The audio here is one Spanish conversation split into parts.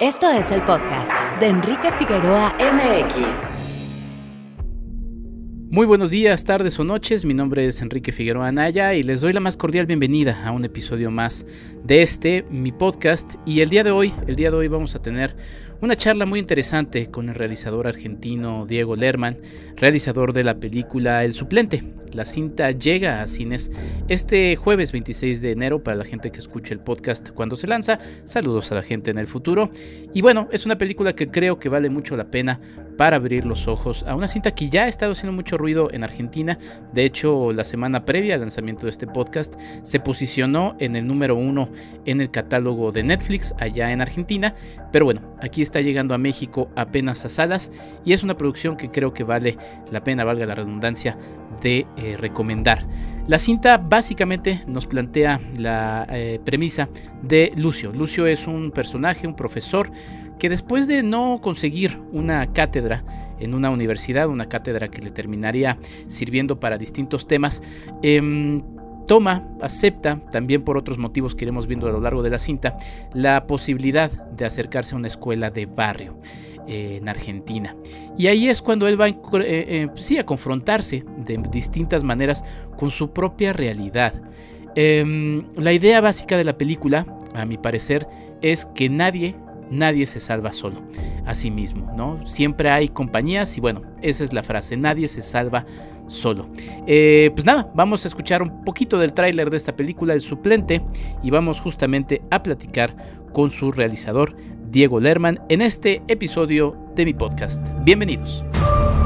Esto es el podcast de Enrique Figueroa MX. Muy buenos días, tardes o noches, mi nombre es Enrique Figueroa Anaya y les doy la más cordial bienvenida a un episodio más de este, mi podcast. Y el día de hoy, el día de hoy vamos a tener una charla muy interesante con el realizador argentino Diego Lerman, realizador de la película El Suplente. La cinta llega a cines este jueves 26 de enero para la gente que escuche el podcast cuando se lanza. Saludos a la gente en el futuro. Y bueno, es una película que creo que vale mucho la pena para abrir los ojos a una cinta que ya ha estado haciendo mucho ruido en Argentina. De hecho, la semana previa al lanzamiento de este podcast se posicionó en el número uno en el catálogo de Netflix allá en Argentina. Pero bueno, aquí está llegando a México apenas a salas y es una producción que creo que vale la pena, valga la redundancia, de eh, recomendar. La cinta básicamente nos plantea la eh, premisa de Lucio. Lucio es un personaje, un profesor, que después de no conseguir una cátedra en una universidad, una cátedra que le terminaría sirviendo para distintos temas, em, toma, acepta, también por otros motivos que iremos viendo a lo largo de la cinta, la posibilidad de acercarse a una escuela de barrio eh, en Argentina. Y ahí es cuando él va eh, eh, sí, a confrontarse de distintas maneras con su propia realidad. Em, la idea básica de la película, a mi parecer, es que nadie nadie se salva solo a sí mismo, ¿no? Siempre hay compañías y bueno, esa es la frase, nadie se salva solo. Eh, pues nada, vamos a escuchar un poquito del tráiler de esta película, El Suplente, y vamos justamente a platicar con su realizador, Diego Lerman, en este episodio de mi podcast. Bienvenidos.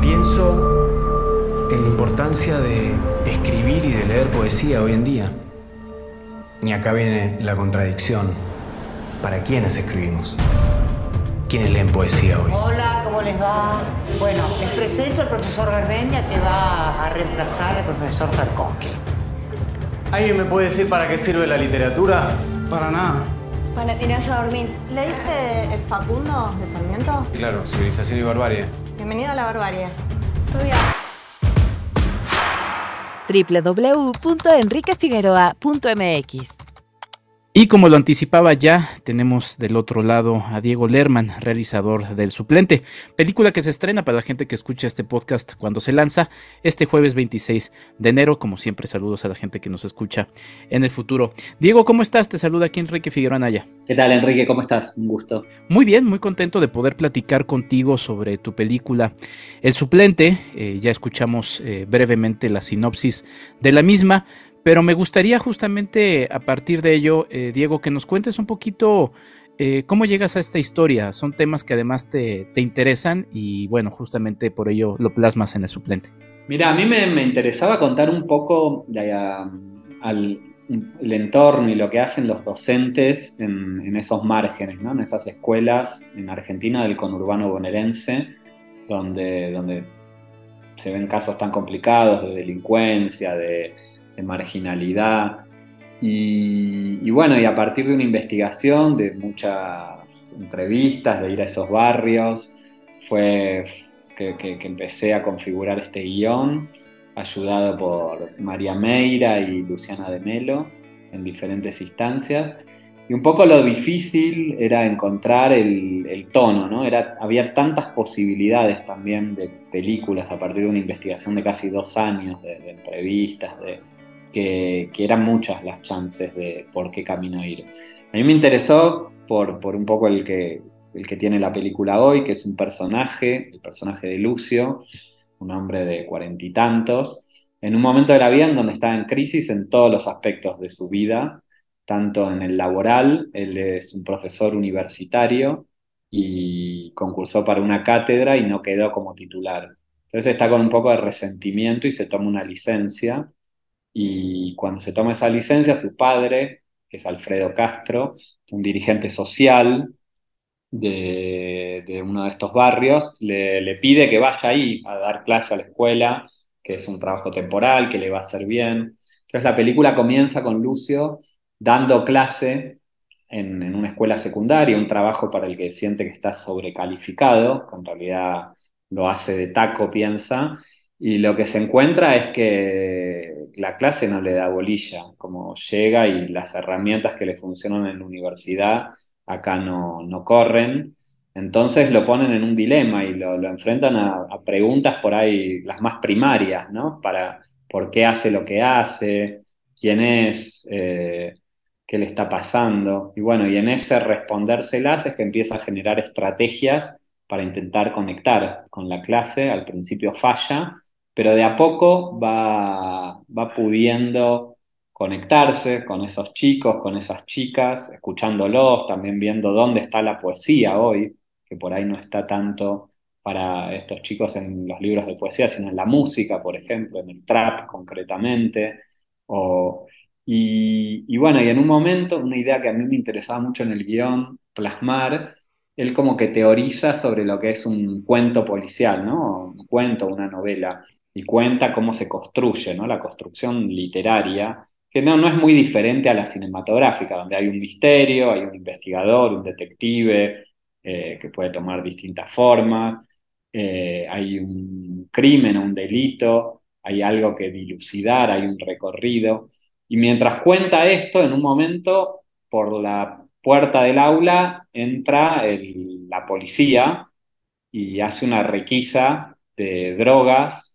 Pienso en la importancia de escribir y de leer poesía hoy en día. Y acá viene la contradicción ¿Para quiénes escribimos? ¿Quiénes leen poesía hoy? Hola, ¿cómo les va? Bueno, les presento al profesor Garmendia que va a reemplazar al profesor Tarkovsky. ¿Alguien me puede decir para qué sirve la literatura? Para nada. Para tirarse a dormir. ¿Leíste El Facundo de Sarmiento? Claro, Civilización y Barbarie. Bienvenido a la barbarie. Estudia. www.enriquefigueroa.mx y como lo anticipaba ya, tenemos del otro lado a Diego Lerman, realizador del Suplente, película que se estrena para la gente que escucha este podcast cuando se lanza este jueves 26 de enero. Como siempre, saludos a la gente que nos escucha en el futuro. Diego, ¿cómo estás? Te saluda aquí Enrique Figueroa Anaya. ¿Qué tal, Enrique? ¿Cómo estás? Un gusto. Muy bien, muy contento de poder platicar contigo sobre tu película El Suplente. Eh, ya escuchamos eh, brevemente la sinopsis de la misma. Pero me gustaría justamente a partir de ello, eh, Diego, que nos cuentes un poquito eh, cómo llegas a esta historia. Son temas que además te, interesan y bueno, justamente por ello lo plasmas en el suplente. Mira, a mí me, interesaba contar un poco al el entorno y lo que hacen los docentes en, esos márgenes, ¿no? en esas escuelas en Argentina del conurbano bonaerense, donde, donde se ven casos tan complicados de delincuencia, de, de marginalidad. Y, bueno, y a partir de una investigación, de muchas entrevistas, de ir a esos barrios, fue que, empecé a configurar este guion, ayudado por María Meira y Luciana de Melo en diferentes instancias. Y un poco lo difícil era encontrar el, tono, ¿no? Era, había tantas posibilidades también de películas a partir de una investigación de casi dos años, de entrevistas, de, que, eran muchas las chances de por qué camino ir. A mí me interesó por, por un poco el que, el que tiene la película hoy, que es un personaje, el personaje de Lucio, un hombre de cuarenta y tantos, en un momento de la vida en donde está en crisis en todos los aspectos de su vida, tanto en el laboral, él es un profesor universitario y concursó para una cátedra y no quedó como titular. Entonces está con un poco de resentimiento y se toma una licencia y cuando se toma esa licencia, su padre, que es Alfredo Castro, un dirigente social de, uno de estos barrios, le, pide que vaya ahí a dar clase a la escuela, que es un trabajo temporal, que le va a hacer bien. Entonces la película comienza con Lucio dando clase en, en, una escuela secundaria, un trabajo para el que siente que está sobrecalificado, que en realidad lo hace de taco, piensa, y lo que se encuentra es que la clase no le da bolilla, como llega y las herramientas que le funcionan en la universidad acá no, no corren. Entonces lo ponen en un dilema y lo, enfrentan a, preguntas por ahí, las más primarias, ¿no? Para por qué hace lo que hace, quién es, eh, qué le está pasando. Y bueno, y en ese respondérselas es que empieza a generar estrategias para intentar conectar con la clase. Al principio falla, pero de a poco va, va pudiendo conectarse con esos chicos, con esas chicas, escuchándolos, también viendo dónde está la poesía hoy, que por ahí no está tanto para estos chicos en los libros de poesía, sino en la música, por ejemplo, en el trap concretamente. y, bueno, y en un momento, una idea que a mí me interesaba mucho en el guion plasmar, él como que teoriza sobre lo que es un cuento policial, ¿no? Un cuento, una novela, y cuenta cómo se construye, ¿no? La construcción literaria, que no, no es muy diferente a la cinematográfica, donde hay un misterio, hay un investigador, un detective, eh, que puede tomar distintas formas, eh, hay un crimen un delito, hay algo que dilucidar, hay un recorrido. Y mientras cuenta esto, en un momento, por la puerta del aula entra la policía y hace una requisa de drogas.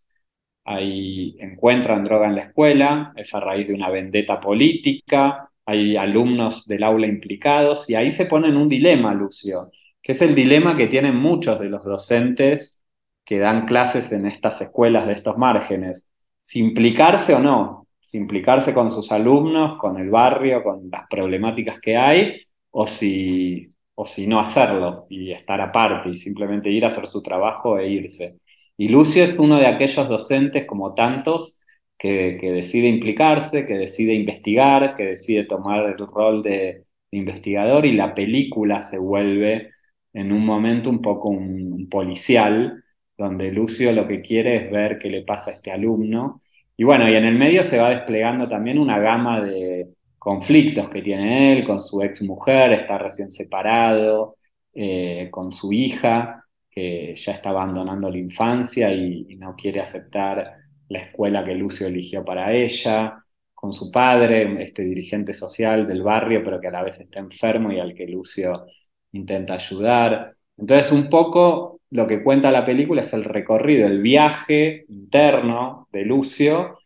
Ahí encuentran droga en la escuela, es a raíz de una vendetta política, hay alumnos del aula implicados y ahí se pone en un dilema, Lucio que es el dilema que tienen muchos de los docentes que dan clases en estas escuelas de estos márgenes. Si implicarse o no, si implicarse con sus alumnos, con el barrio, con las problemáticas que hay, o si, o si no hacerlo y estar aparte y simplemente ir a hacer su trabajo e irse. Y Lucio es uno de aquellos docentes, como tantos, que, decide implicarse, que decide investigar, que decide tomar el rol de investigador y la película se vuelve en un momento un poco un, policial, donde Lucio lo que quiere es ver qué le pasa a este alumno. Y bueno, y en el medio se va desplegando también una gama de conflictos que tiene él con su ex mujer, está recién separado, eh, con su hija, que ya está abandonando la infancia y, no quiere aceptar la escuela que Lucio eligió para ella, con su padre, este dirigente social del barrio, pero que a la vez está enfermo y al que Lucio intenta ayudar. Entonces, un poco lo que cuenta la película es el recorrido, el viaje interno de Lucio,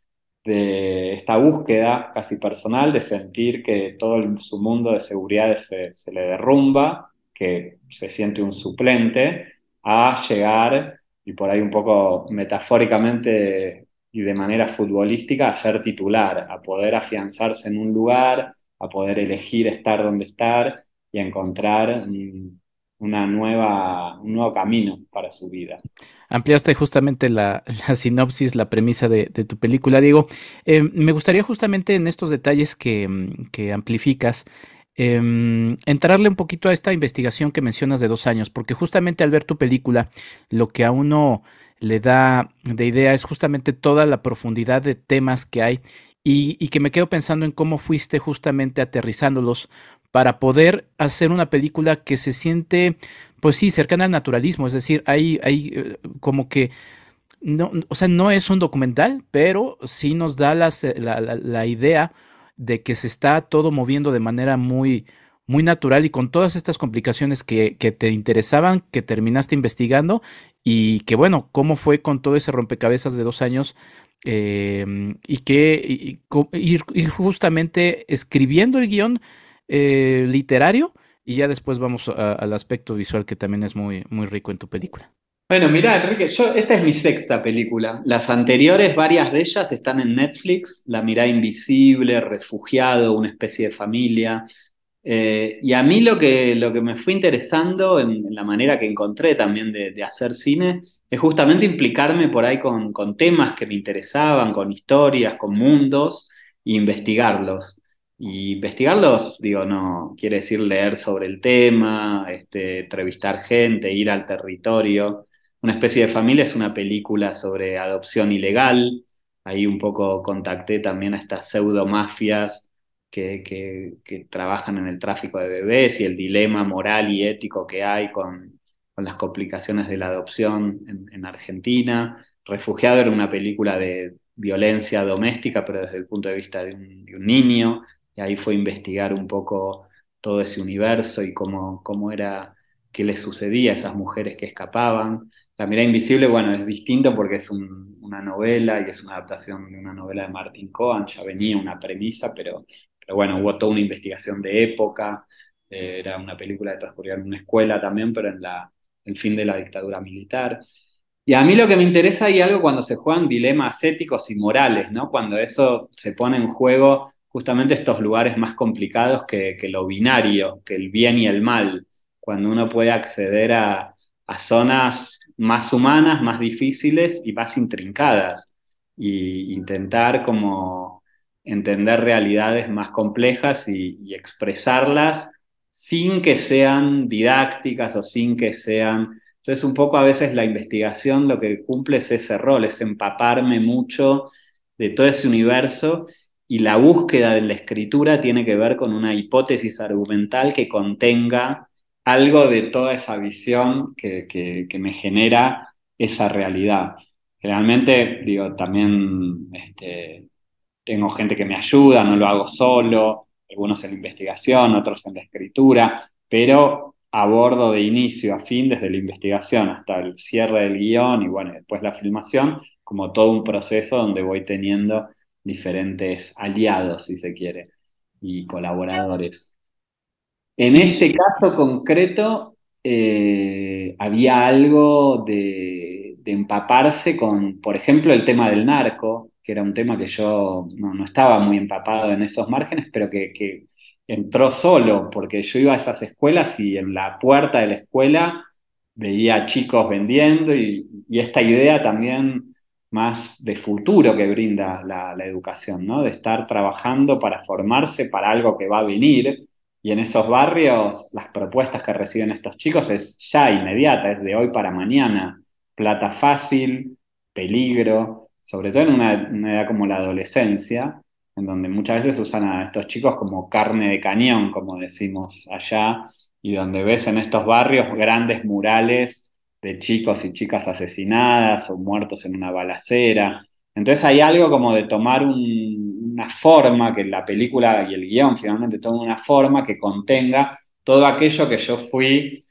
de esta búsqueda casi personal de sentir que todo su mundo de seguridad se, le derrumba, que se siente un suplente, a llegar, y por ahí un poco metafóricamente y de manera futbolística, a ser titular, a poder afianzarse en un lugar, a poder elegir estar donde estar y encontrar una nueva, un nuevo camino para su vida. Ampliaste justamente la, sinopsis, la premisa de, tu película, Diego. Eh, me gustaría justamente en estos detalles que, amplificas, em, entrarle un poquito a esta investigación que mencionas de dos años, porque justamente al ver tu película, lo que a uno le da de idea es justamente toda la profundidad de temas que hay y, que me quedo pensando en cómo fuiste justamente aterrizándolos para poder hacer una película que se siente, pues sí, cercana al naturalismo, es decir, hay, hay eh, como que, no, o sea, no es un documental, pero sí nos da eh, la, idea de que se está todo moviendo de manera muy, muy natural y con todas estas complicaciones que, te interesaban, que terminaste investigando y que bueno, cómo fue con todo ese rompecabezas de dos años em, y que ir, justamente escribiendo el guion eh, literario y ya después vamos al aspecto visual que también es muy, muy rico en tu película. Bueno, mira, Enrique, yo, esta es mi sexta película. Las anteriores, varias de ellas están en Netflix, La mirada invisible, Refugiado, una especie de familia. Eh, y a mí lo que, lo que me fue interesando en, la manera que encontré también de, hacer cine es justamente implicarme por ahí con, con temas que me interesaban, con historias, con mundos, e investigarlos. Y investigarlos, digo, no quiere decir leer sobre el tema, este, entrevistar gente, ir al territorio. Una especie de familia es una película sobre adopción ilegal. Ahí un poco contacté también a estas pseudomafias que, que, trabajan en el tráfico de bebés y el dilema moral y ético que hay con, con las complicaciones de la adopción en, en Argentina. Refugiado era una película de violencia doméstica, pero desde el punto de vista de un, de un niño y ahí fue investigar un poco todo ese universo y cómo, cómo era, qué les sucedía a esas mujeres que escapaban. La mirada invisible, bueno, es distinto porque es una novela y es una adaptación de una novela de Martin Cohen, ya venía una premisa, pero, pero bueno, hubo toda una investigación de época, eh, era una película que transcurría en una escuela también, pero en la, el fin de la dictadura militar. Y a mí lo que me interesa hay algo cuando se juegan dilemas éticos y morales, ¿no? Cuando eso se pone en juego justamente estos lugares más complicados que, lo binario, que el bien y el mal, cuando uno puede acceder a, zonas más humanas, más difíciles y más intrincadas, e intentar como entender realidades más complejas y, expresarlas sin que sean didácticas o sin que sean... Entonces un poco a veces la investigación lo que cumple es ese rol, es empaparme mucho de todo ese universo y la búsqueda de la escritura tiene que ver con una hipótesis argumental que contenga algo de toda esa visión que, me genera esa realidad. Generalmente, digo, también este, tengo gente que me ayuda, no lo hago solo, algunos en la investigación, otros en la escritura, pero abordo de inicio a fin, desde la investigación hasta el cierre del guion y bueno, después la filmación, como todo un proceso donde voy teniendo diferentes aliados, si se quiere, y colaboradores. En este caso concreto, eh, había algo de, empaparse con, por ejemplo, el tema del narco, que era un tema que yo no, estaba muy empapado en esos márgenes, pero que, entró solo, porque yo iba a esas escuelas y en la puerta de la escuela veía chicos vendiendo y esta idea también más de futuro que brinda la, educación, ¿no? De estar trabajando para formarse para algo que va a venir. Y en esos barrios, las propuestas que reciben estos chicos es ya inmediata, es de hoy para mañana. Plata fácil, peligro, sobre todo en una, edad como la adolescencia, en donde muchas veces usan a estos chicos como carne de cañón, como decimos allá, y donde ves en estos barrios grandes murales de chicos y chicas asesinadas o muertos en una balacera. Entonces hay algo como de tomar una forma, que la película y el guion finalmente toman una forma que contenga todo aquello que yo fui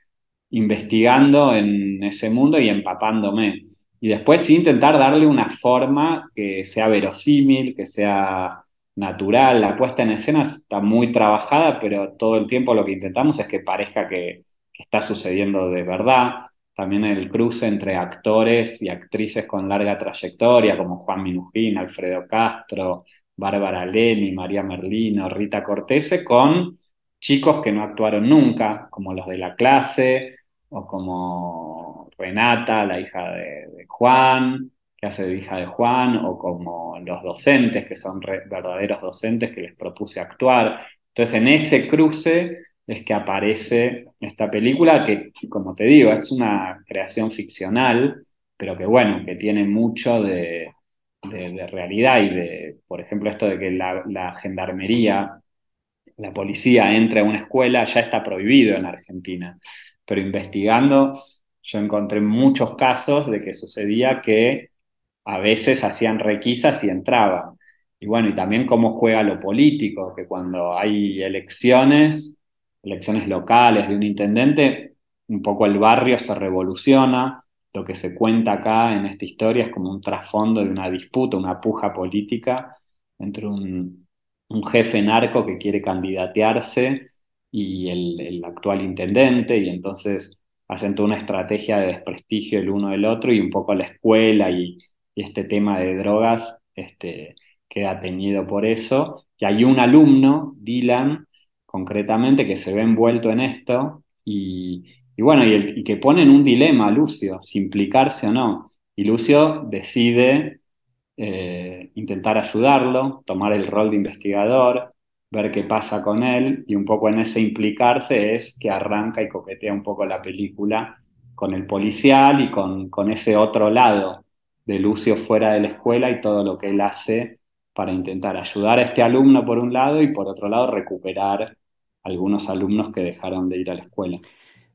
investigando en ese mundo y empapándome. Y después intentar darle una forma que sea verosímil, que sea natural. La puesta en escena está muy trabajada, pero todo el tiempo lo que intentamos es que parezca que, que está sucediendo de verdad también el cruce entre actores y actrices con larga trayectoria, como Juan Minujín, Alfredo Castro, Bárbara Leni, María Merlino, Rita Cortese, con chicos que no actuaron nunca, como los de la clase, o como Renata, la hija de, Juan, que hace de hija de Juan, o como los docentes, que son verdaderos docentes que les propuse actuar. Entonces, en ese cruce es que aparece esta película que, como te digo, es una creación ficcional, pero que bueno, que tiene mucho de, realidad y de, por ejemplo, esto de que la, gendarmería, la policía entre a una escuela ya está prohibido en Argentina, pero investigando yo encontré muchos casos de que sucedía que a veces hacían requisas y entraban. Y bueno, y también cómo juega lo político, que cuando hay elecciones elecciones locales de un intendente, un poco el barrio se revoluciona. Lo que se cuenta acá en esta historia es como un trasfondo de una disputa, una puja política entre un, jefe narco que quiere candidatearse y el, actual intendente, y entonces hacen toda una estrategia de desprestigio el uno del otro y un poco la escuela y, este tema de drogas este, queda teñido por eso. Y hay un alumno, Dylan, concretamente que se ve envuelto en esto y, bueno, y, que pone en un dilema a Lucio, si implicarse o no. Y Lucio decide eh, intentar ayudarlo, tomar el rol de investigador, ver qué pasa con él y un poco en ese implicarse es que arranca y coquetea un poco la película con el policial y con, con ese otro lado de Lucio fuera de la escuela y todo lo que él hace para intentar ayudar a este alumno por un lado y por otro lado recuperar algunos alumnos que dejaron de ir a la escuela.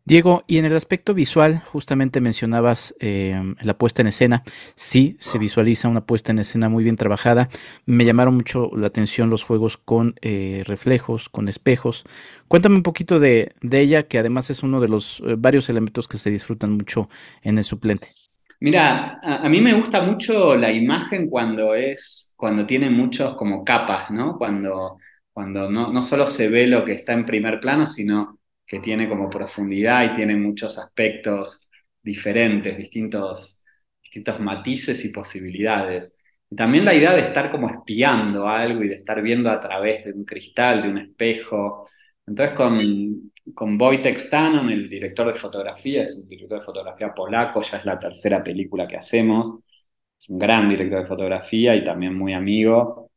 Diego, y en el aspecto visual, justamente mencionabas eh, la puesta en escena. Sí, se visualiza una puesta en escena muy bien trabajada. Me llamaron mucho la atención los juegos con eh, reflejos, con espejos. Cuéntame un poquito de, ella, que además es uno de los eh, varios elementos que se disfrutan mucho en el suplente. Mira, a, mí me gusta mucho la imagen cuando es, cuando tiene muchos como capas, ¿no? Cuando, cuando no, no solo se ve lo que está en primer plano, sino que tiene como profundidad y tiene muchos aspectos diferentes, distintos, distintos matices y posibilidades. Y también la idea de estar como espiando algo y de estar viendo a través de un cristal, de un espejo. Entonces con, con Wojtek Stanon, el director de fotografía, es un director de fotografía polaco, ya es la tercera película que hacemos, es un gran director de fotografía y también muy amigo.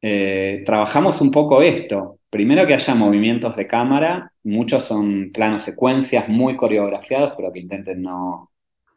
Eh, trabajamos un poco esto, Primero que haya movimientos de cámara, muchos son planos secuencias muy coreografiados, pero que intenten no,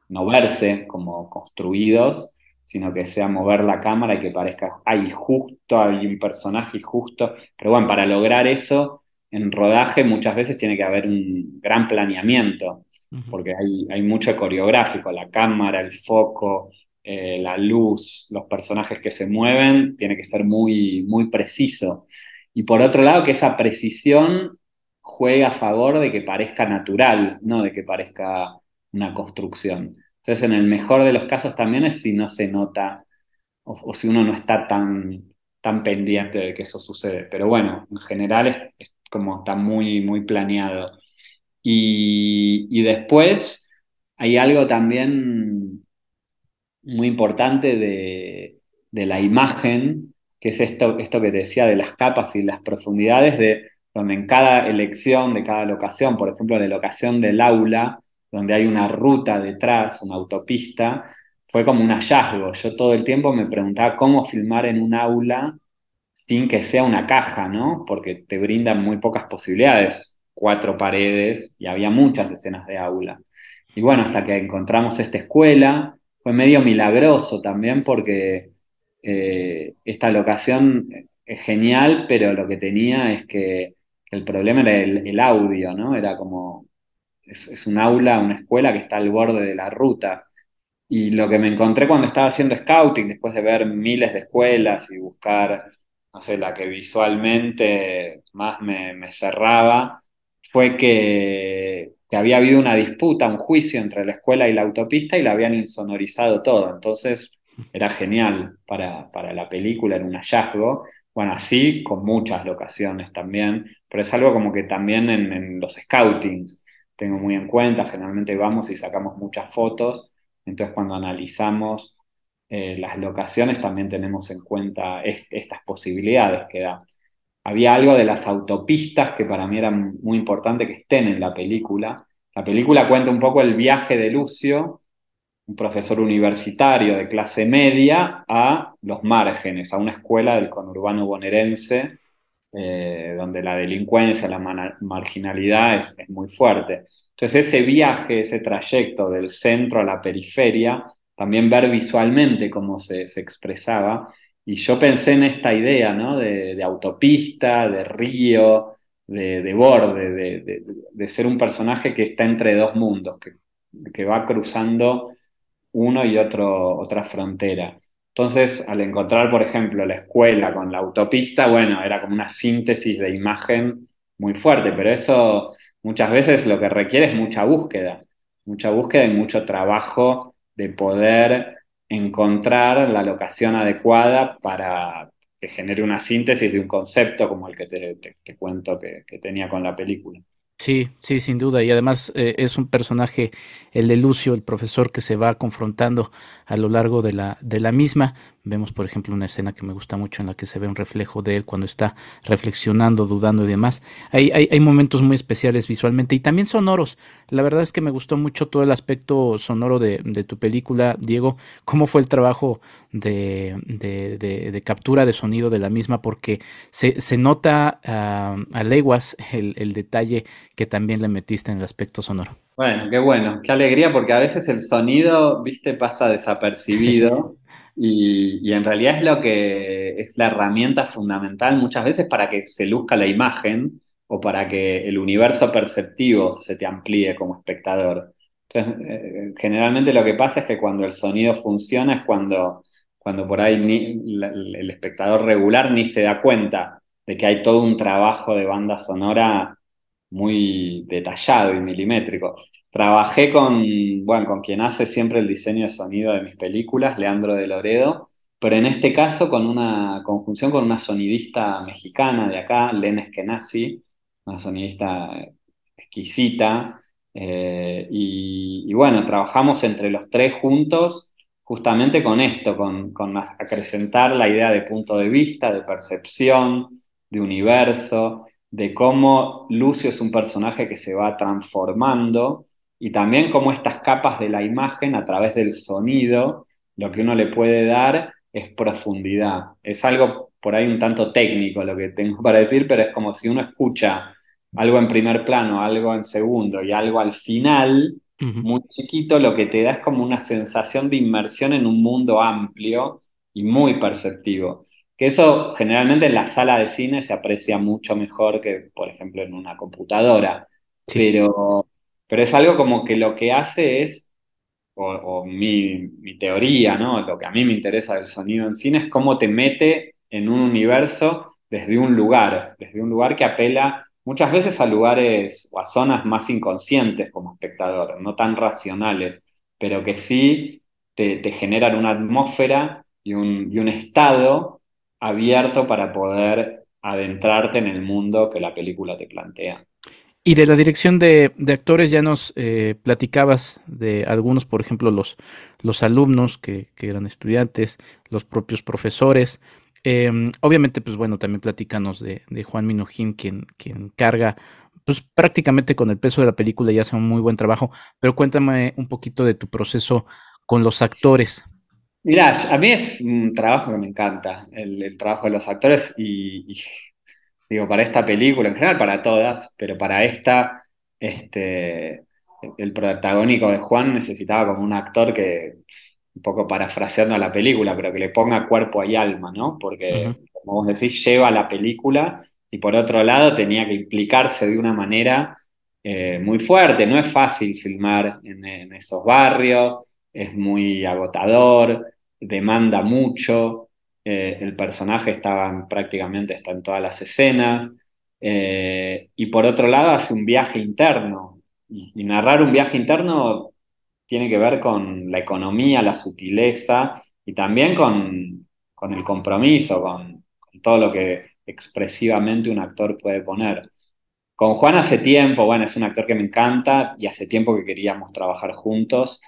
no verse como construidos, sino que sea mover la cámara y que parezca, hay justo, hay un personaje justo. Pero bueno, para lograr eso, en rodaje muchas veces tiene que haber un gran planeamiento, porque hay, hay mucho coreográfico, la cámara, el foco, eh, la luz, los personajes que se mueven, tiene que ser muy, muy preciso. Y por otro lado, que esa precisión juegue a favor de que parezca natural, no de que parezca una construcción. Entonces, en el mejor de los casos también es si no se nota o, si uno no está tan, tan pendiente de que eso sucede. Pero bueno, en general es, como está muy, muy planeado. Y, y, después hay algo también muy importante de, de la imagen, que es esto, esto que te decía de las capas y las profundidades, de donde en cada elección de cada locación, por ejemplo, la locación del aula, donde hay una ruta detrás, una autopista, fue como un hallazgo. Yo todo el tiempo me preguntaba cómo filmar en un aula sin que sea una caja, ¿no? Porque te brindan muy pocas posibilidades, cuatro paredes y había muchas escenas de aula. Y bueno, hasta que encontramos esta escuela, fue medio milagroso también porque eh, esta locación es genial, pero lo que tenía es que el problema era el, audio, ¿no? Era como, es, un aula, una escuela que está al borde de la ruta. Y lo que me encontré cuando estaba haciendo scouting, después de ver miles de escuelas y buscar, no sé, la que visualmente más me, cerraba, fue que, que, había habido una disputa, un juicio entre la escuela y la autopista y la habían insonorizado todo. Entonces era genial para, para la película, era un hallazgo. Bueno, así con muchas locaciones también, pero es algo como que también en, los scoutings tengo muy en cuenta, generalmente vamos y sacamos muchas fotos, entonces cuando analizamos eh, las locaciones también tenemos en cuenta estas posibilidades que da. Había algo de las autopistas que para mí era muy importante que estén en la película. La película cuenta un poco el viaje de Lucio un profesor universitario de clase media a los márgenes, a una escuela del conurbano bonaerense, eh, donde la delincuencia, la marginalidad es, muy fuerte. Entonces ese viaje, ese trayecto del centro a la periferia, también ver visualmente cómo se, expresaba. Y yo pensé en esta idea ¿no? de, autopista, de río, de, borde, de, ser un personaje que está entre dos mundos, que, que va cruzando uno y otro, otra frontera. Entonces, al encontrar, por ejemplo, la escuela con la autopista, bueno, era como una síntesis de imagen muy fuerte, pero eso muchas veces lo que requiere es mucha búsqueda, mucha búsqueda y mucho trabajo de poder encontrar la locación adecuada para que genere una síntesis de un concepto como el que te, cuento que tenía con la película. Sí, sí, sin duda. Y además eh, es un personaje, el de Lucio, el profesor que se va confrontando a lo largo de la, de la misma. Vemos, por ejemplo, una escena que me gusta mucho en la que se ve un reflejo de él cuando está reflexionando, dudando y demás. Hay, hay, hay momentos muy especiales visualmente y también sonoros. La verdad es que me gustó mucho todo el aspecto sonoro de, de tu película, Diego. ¿Cómo fue el trabajo de, de, de, captura de sonido de la misma? Porque se, se nota a leguas el, el detalle que también le metiste en el aspecto sonoro. Bueno, qué bueno, qué alegría, porque a veces el sonido, viste, pasa desapercibido. Y, en realidad es lo que es la herramienta fundamental muchas veces para que se luzca la imagen, o para que el universo perceptivo se te amplíe como espectador. Entonces, eh, generalmente lo que pasa es que cuando el sonido funciona es cuando, cuando por ahí el espectador regular ni se da cuenta de que hay todo un trabajo de banda sonora muy detallado y milimétrico. Trabajé con, bueno, con quien hace siempre el diseño de sonido de mis películas, Leandro de Loredo, pero en este caso con una conjunción con una sonidista mexicana de acá, Len Eskenazi, una sonidista exquisita, eh, y, bueno, trabajamos entre los tres juntos justamente con esto, con, con acrecentar la idea de punto de vista, de percepción, de universo, de cómo Lucio es un personaje que se va transformando y también cómo estas capas de la imagen a través del sonido, lo que uno le puede dar es profundidad. Es algo por ahí un tanto técnico lo que tengo para decir, pero es como si uno escucha algo en primer plano, algo en segundo y algo al final, muy chiquito, lo que te da es como una sensación de inmersión en un mundo amplio y muy perceptivo. Que eso generalmente en la sala de cine se aprecia mucho mejor que, por ejemplo, en una computadora. Pero, pero es algo como que lo que hace es, o, mi, mi, teoría, ¿no? Lo que a mí me interesa del sonido en cine es cómo te mete en un universo desde un lugar, desde un lugar que apela muchas veces a lugares o a zonas más inconscientes como espectador, no tan racionales, pero que sí te, generan una atmósfera y un, y un estado abierto para poder adentrarte en el mundo que la película te plantea. Y de la dirección de, actores ya nos eh, platicabas de algunos, por ejemplo, los, los alumnos que, eran estudiantes, los propios profesores. Em, obviamente, pues bueno, también platícanos de, Juan Minujín, quien, quien carga pues prácticamente con el peso de la película y hace un muy buen trabajo, pero cuéntame un poquito de tu proceso con los actores. Mira, a mí es un trabajo que me encanta, el, trabajo de los actores y, digo, para esta película, en general para todas, pero para esta, este, el protagónico de Juan necesitaba como un actor que, un poco parafraseando a la película, pero que le ponga cuerpo y alma, ¿no? Porque, como vos decís, lleva la película y por otro lado tenía que implicarse de una manera eh, muy fuerte. No es fácil filmar en, en esos barrios, es muy agotador demanda mucho, eh, el personaje está prácticamente está en todas las escenas, eh, y por otro lado hace un viaje interno, y, narrar un viaje interno tiene que ver con la economía, la sutileza, y también con, con el compromiso, con, todo lo que expresivamente un actor puede poner. Con Juan hace tiempo, bueno, es un actor que me encanta y hace tiempo que queríamos trabajar juntos.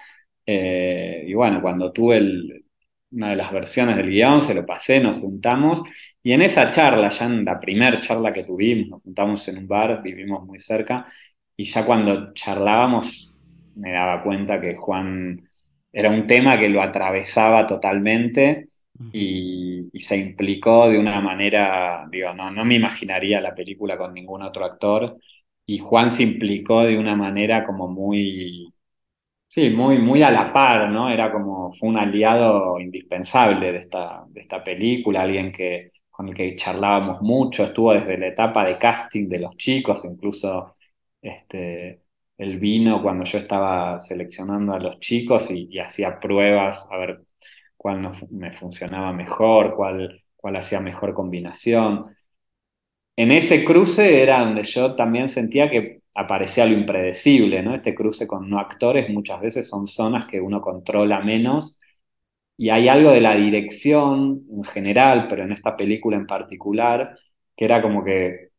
Eh, y bueno, cuando tuve el, una de las versiones del guion, se lo pasé, nos juntamos y en esa charla, ya en la primera charla que tuvimos, nos juntamos en un bar, vivimos muy cerca y ya cuando charlábamos me daba cuenta que Juan era un tema que lo atravesaba totalmente y, se implicó de una manera, digo, no, no me imaginaría la película con ningún otro actor y Juan se implicó de una manera como muy Sí, muy, muy a la par, ¿no? Era como, fue un aliado indispensable de esta, de esta película, alguien que, con el que charlábamos mucho, estuvo desde la etapa de casting de los chicos, incluso este, él vino cuando yo estaba seleccionando a los chicos y, hacía pruebas a ver cuál me funcionaba mejor, cuál, cuál hacía mejor combinación. En ese cruce era donde yo también sentía que aparecía lo impredecible, ¿no? Este cruce con no actores muchas veces son zonas que uno controla menos y hay algo de la dirección en general, pero en esta película en particular, que era como que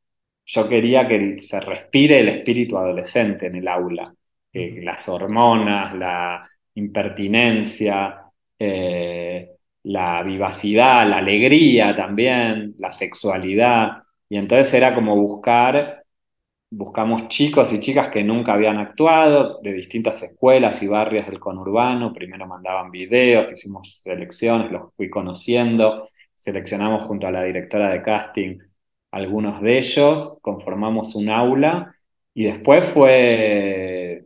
yo quería que se respire el espíritu adolescente en el aula, que las hormonas, la impertinencia, eh, la vivacidad, la alegría también, la sexualidad, y entonces era como buscar buscamos chicos y chicas que nunca habían actuado de distintas escuelas y barrios del conurbano. Primero mandaban videos, hicimos selecciones, los fui conociendo, seleccionamos junto a la directora de casting algunos de ellos, conformamos un aula y después fue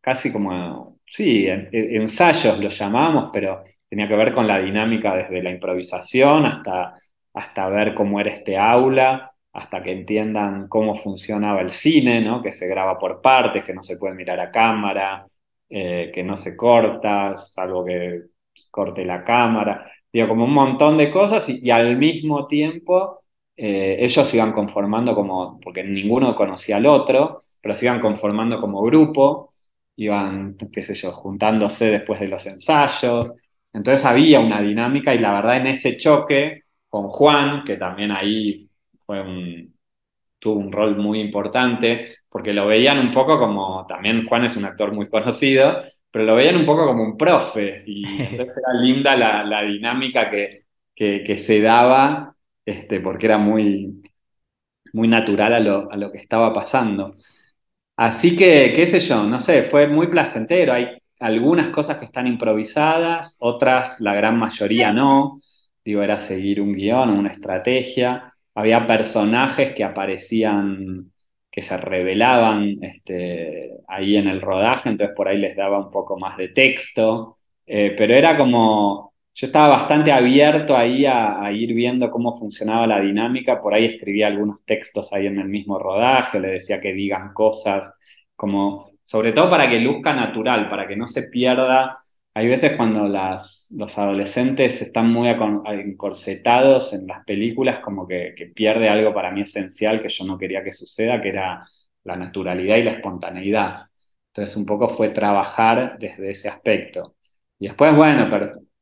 casi como, sí, ensayos los llamamos, pero tenía que ver con la dinámica desde la improvisación hasta, hasta ver cómo era este aula hasta que entiendan cómo funcionaba el cine, ¿no? que se graba por partes, que no se puede mirar a cámara, eh, que no se corta, salvo que corte la cámara, digo, como un montón de cosas y, al mismo tiempo eh, ellos se iban conformando como, porque ninguno conocía al otro, pero se iban conformando como grupo, iban, qué sé yo, juntándose después de los ensayos, entonces había una dinámica y la verdad en ese choque con Juan, que también ahí fue un, tuvo un rol muy importante, porque lo veían un poco como, también Juan es un actor muy conocido, pero lo veían un poco como un profe, y entonces era linda la, dinámica que, que, se daba, este, porque era muy, muy natural a lo, a lo que estaba pasando. Así que, qué sé yo, no sé, fue muy placentero. Hay algunas cosas que están improvisadas, otras, la gran mayoría no. Digo, era seguir un guion, una estrategia. Había personajes que aparecían, que se revelaban este, ahí en el rodaje, entonces por ahí les daba un poco más de texto. Eh, pero era como, yo estaba bastante abierto ahí a, a, ir viendo cómo funcionaba la dinámica, por ahí escribía algunos textos ahí en el mismo rodaje, le decía que digan cosas, como sobre todo para que luzca natural, para que no se pierda. Hay veces cuando los adolescentes están muy encorsetados en las películas, como que, pierde algo para mí esencial que yo no quería que suceda, que era la naturalidad y la espontaneidad. Entonces un poco fue trabajar desde ese aspecto. Y después, bueno,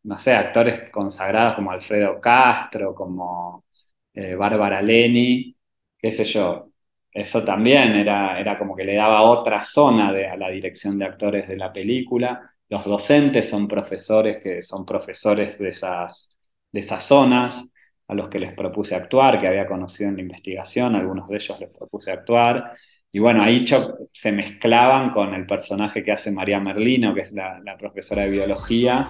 no sé, actores consagrados como Alfredo Castro, como eh, Bárbara Leni, qué sé yo, eso también era, era como que le daba otra zona a la dirección de actores de la película. Los docentes son profesores que son profesores de esas, de esas zonas a los que les propuse actuar, que había conocido en la investigación, algunos de ellos les propuse actuar. Y bueno, ahí se mezclaban con el personaje que hace María Merlino, que es la, profesora de biología,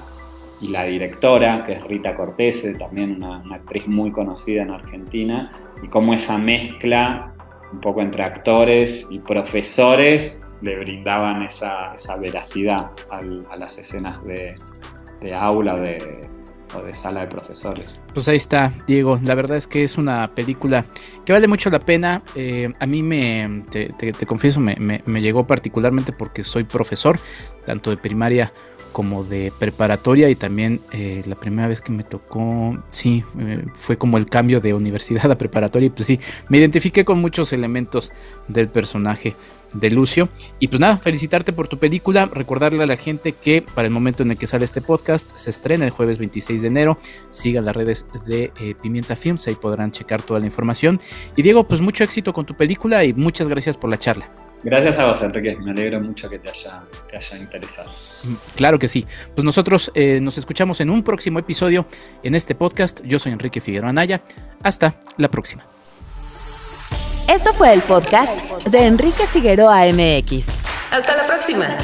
y la directora, que es Rita Cortese, también una, una actriz muy conocida en Argentina, y cómo esa mezcla un poco entre actores y profesores le brindaban esa, veracidad a las escenas de, aula de, o de sala de profesores. Pues ahí está, Diego. La verdad es que es una película que vale mucho la pena. Eh, a mí me, te, confieso, me, llegó particularmente porque soy profesor, tanto de primaria como de preparatoria y también eh, la primera vez que me tocó, sí, eh, fue como el cambio de universidad a preparatoria y pues sí, me identifiqué con muchos elementos del personaje de Lucio. Y pues nada, felicitarte por tu película, recordarle a la gente que para el momento en el que sale este podcast se estrena el jueves 26 de enero, sigan las redes de eh, Pimienta Films, ahí podrán checar toda la información. Y Diego, pues mucho éxito con tu película y muchas gracias por la charla. Gracias a vos, Enrique. Me alegro mucho que te haya, haya interesado. Mm, claro que sí. Pues nosotros eh, nos escuchamos en un próximo episodio en este podcast. Yo soy Enrique Figueroa Anaya. Hasta la próxima. Esto fue el podcast de Enrique Figueroa MX. Hasta la próxima.